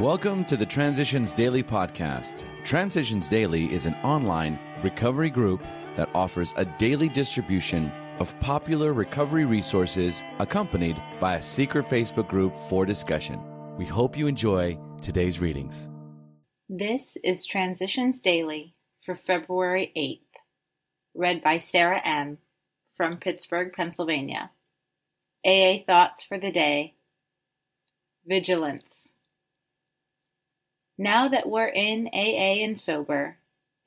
Welcome to the Transitions Daily podcast. Transitions Daily is an online recovery group that offers a daily distribution of popular recovery resources accompanied by a secret Facebook group for discussion. We hope you enjoy today's readings. This is Transitions Daily for February 8th, read by Sarah M. from Pittsburgh, Pennsylvania. AA Thoughts for the Day Vigilance. Now that we're in AA and sober,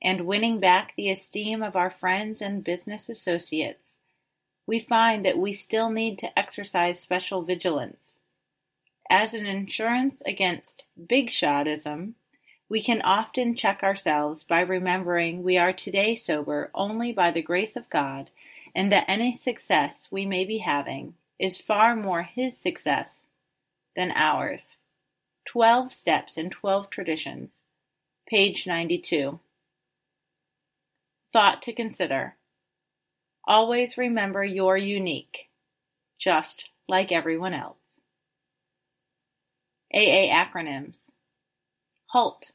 and winning back the esteem of our friends and business associates, we find that we still need to exercise special vigilance. As an insurance against big shotism, we can often check ourselves by remembering we are today sober only by the grace of God, and that any success we may be having is far more His success than ours. Twelve Steps and Twelve Traditions, page 92. Thought to consider. Always remember you're unique, just like everyone else. AA acronyms. HALT.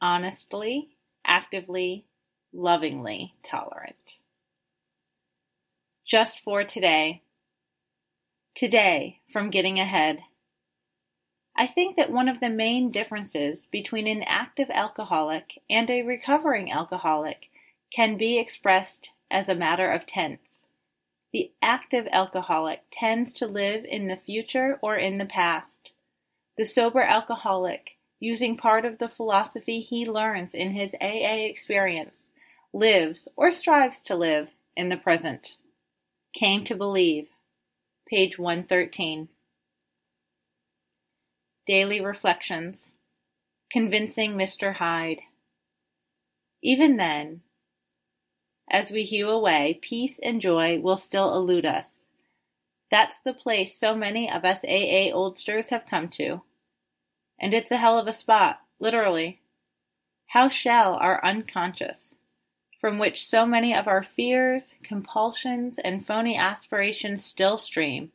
Honestly, actively, lovingly tolerant. Just for today. Today, from getting ahead. I think that one of the main differences between an active alcoholic and a recovering alcoholic can be expressed as a matter of tense. The active alcoholic tends to live in the future or in the past. The sober alcoholic, using part of the philosophy he learns in his AA experience, lives or strives to live in the present. Came to believe. Page 113. Daily Reflections Convincing Mr. Hyde. Even then, as we hew away, peace and joy will still elude us. That's the place so many of us AA oldsters have come to. And it's a hell of a spot, literally. How shall our unconscious, from which so many of our fears, compulsions, and phony aspirations still stream,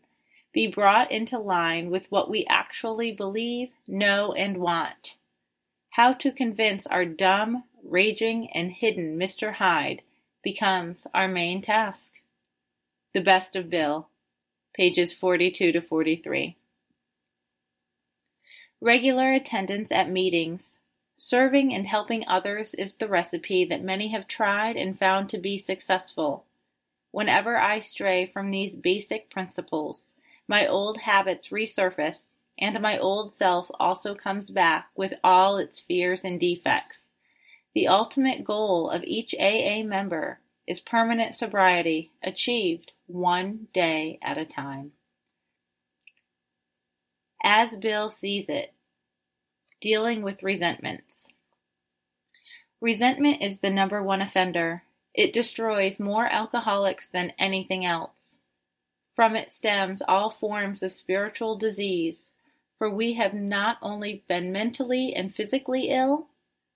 be brought into line with what we actually believe, know, and want. How to convince our dumb, raging, and hidden Mr. Hyde becomes our main task. The Best of Bill, pages 42 to 43. Regular attendance at meetings. Serving and helping others is the recipe that many have tried and found to be successful. Whenever I stray from these basic principles, my old habits resurface, and my old self also comes back with all its fears and defects. The ultimate goal of each AA member is permanent sobriety achieved one day at a time. As Bill sees it, dealing with resentments. Resentment is the number one offender. It destroys more alcoholics than anything else. From it stems all forms of spiritual disease, for we have not only been mentally and physically ill,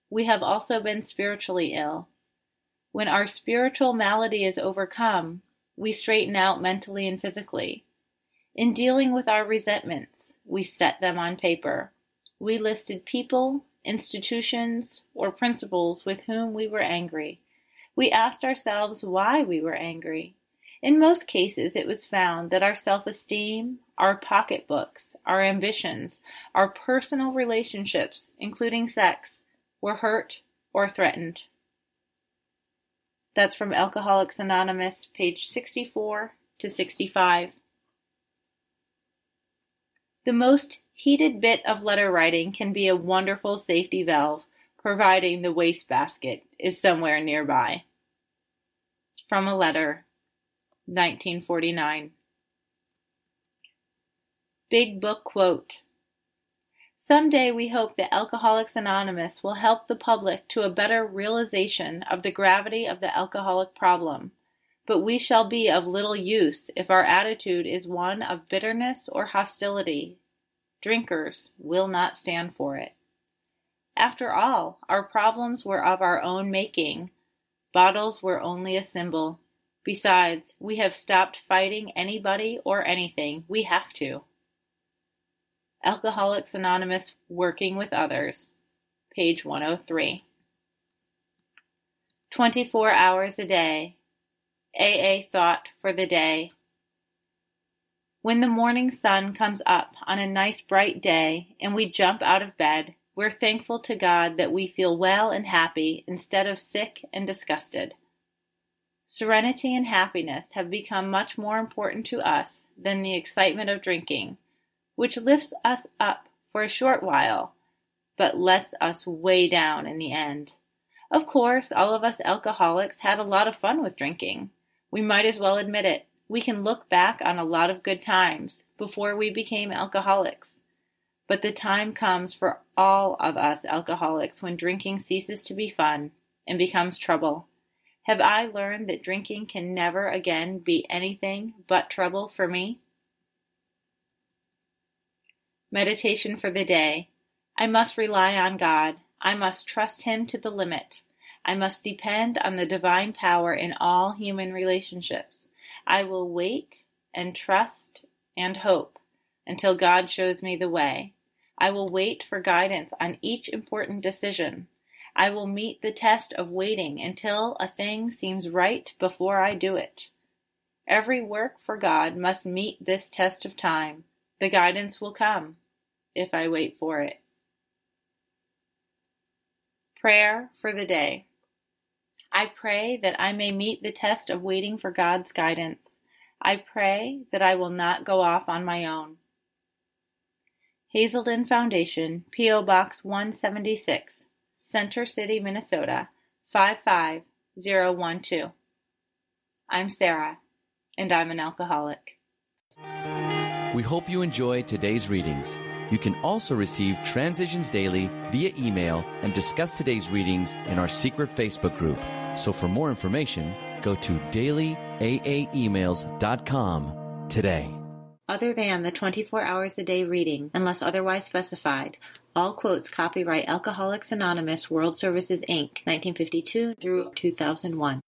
we have also been spiritually ill. When our spiritual malady is overcome, we straighten out mentally and physically. In dealing with our resentments, we set them on paper. We listed people, institutions, or principles with whom we were angry. We asked ourselves why we were angry. In most cases it was found that our self-esteem, our pocketbooks, our ambitions, our personal relationships, including sex, were hurt or threatened. That's from Alcoholics Anonymous, page 64 to 65. The most heated bit of letter writing can be a wonderful safety valve, providing the wastebasket is somewhere nearby. From a letter 1949. Big Book Quote Someday we hope that Alcoholics Anonymous will help the public to a better realization of the gravity of the alcoholic problem, but we shall be of little use if our attitude is one of bitterness or hostility. Drinkers will not stand for it. After all, our problems were of our own making. Bottles were only a symbol. Besides, we have stopped fighting anybody or anything. We have to. Alcoholics Anonymous Working with Others, page 103. 24 hours a day. AA thought for the day. When the morning sun comes up on a nice bright day and we jump out of bed, we're thankful to God that we feel well and happy instead of sick and disgusted. Serenity and happiness have become much more important to us than the excitement of drinking, which lifts us up for a short while, but lets us way down in the end. Of course, all of us alcoholics had a lot of fun with drinking. We might as well admit it. We can look back on a lot of good times before we became alcoholics. But the time comes for all of us alcoholics when drinking ceases to be fun and becomes trouble. Have I learned that drinking can never again be anything but trouble for me? Meditation for the day. I must rely on God. I must trust Him to the limit. I must depend on the divine power in all human relationships. I will wait and trust and hope until God shows me the way. I will wait for guidance on each important decision. I will meet the test of waiting until a thing seems right before I do it. Every work for God must meet this test of time. The guidance will come if I wait for it. Prayer for the day. I pray that I may meet the test of waiting for God's guidance. I pray that I will not go off on my own. Hazelden Foundation, P.O. Box 176, Center City, Minnesota 55012. I'm Sarah, and I'm an alcoholic. We hope you enjoyed today's readings. You can also receive Transitions Daily via email and discuss today's readings in our secret Facebook group. So for more information, go to dailyaaemails.com today. Other than the 24 hours a day reading, unless otherwise specified, all quotes copyright Alcoholics Anonymous World Services Inc., 1952 through 2001.